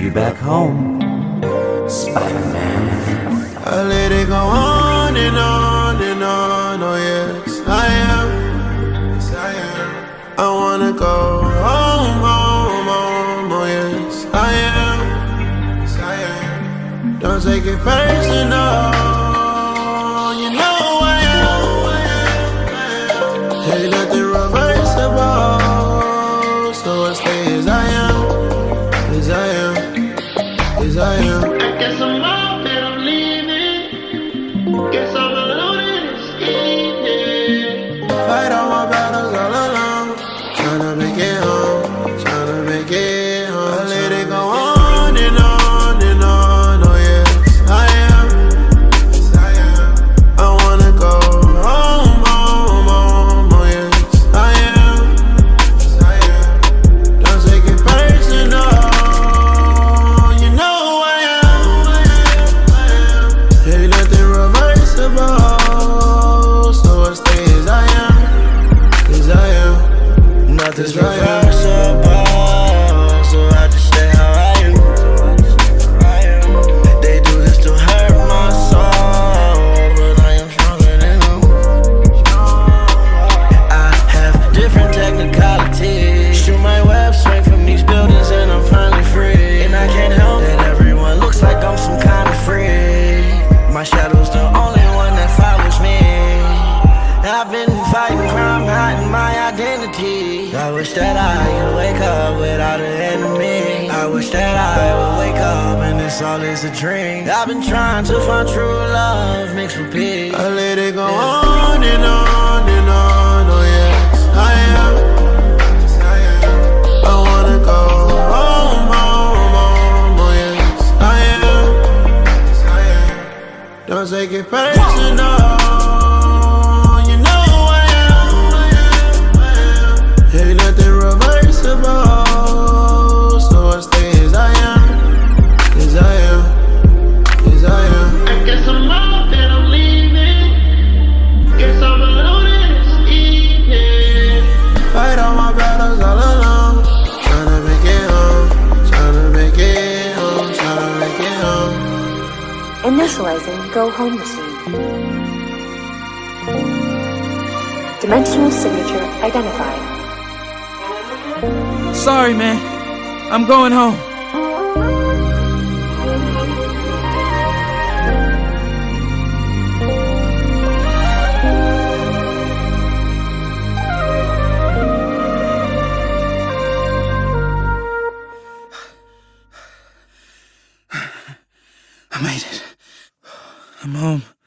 be back home. Spider Man. I let it go on and on and on. Oh, yes, I am. Yes, I am. I wanna go home, home, home. Oh, yes, I am. Yes, I am. Don't take it personal. Nothing's As I am. reversible, so I just stay how I am. They do this to hurt my soul, but I am stronger than them. I have different technicalities. Shoot my web, swing from these buildings, and I'm finally free. And I can't help that everyone looks like I'm some kind of freak. My shadow's the only one that follows me. I've been fighting crime, hiding my identity. I wish that I could wake up without an enemy. I wish that I would wake up and this all is a dream. I've been trying to find true love mixed with peace. I let it go on and on and on. Oh yes, I am. I am. I wanna go home, home, home. Oh yes, I am. I am. Don't take it personal. Initializing Go Home Machine. Dimensional signature identified. Sorry, man. I'm going home. I made it. I'm home.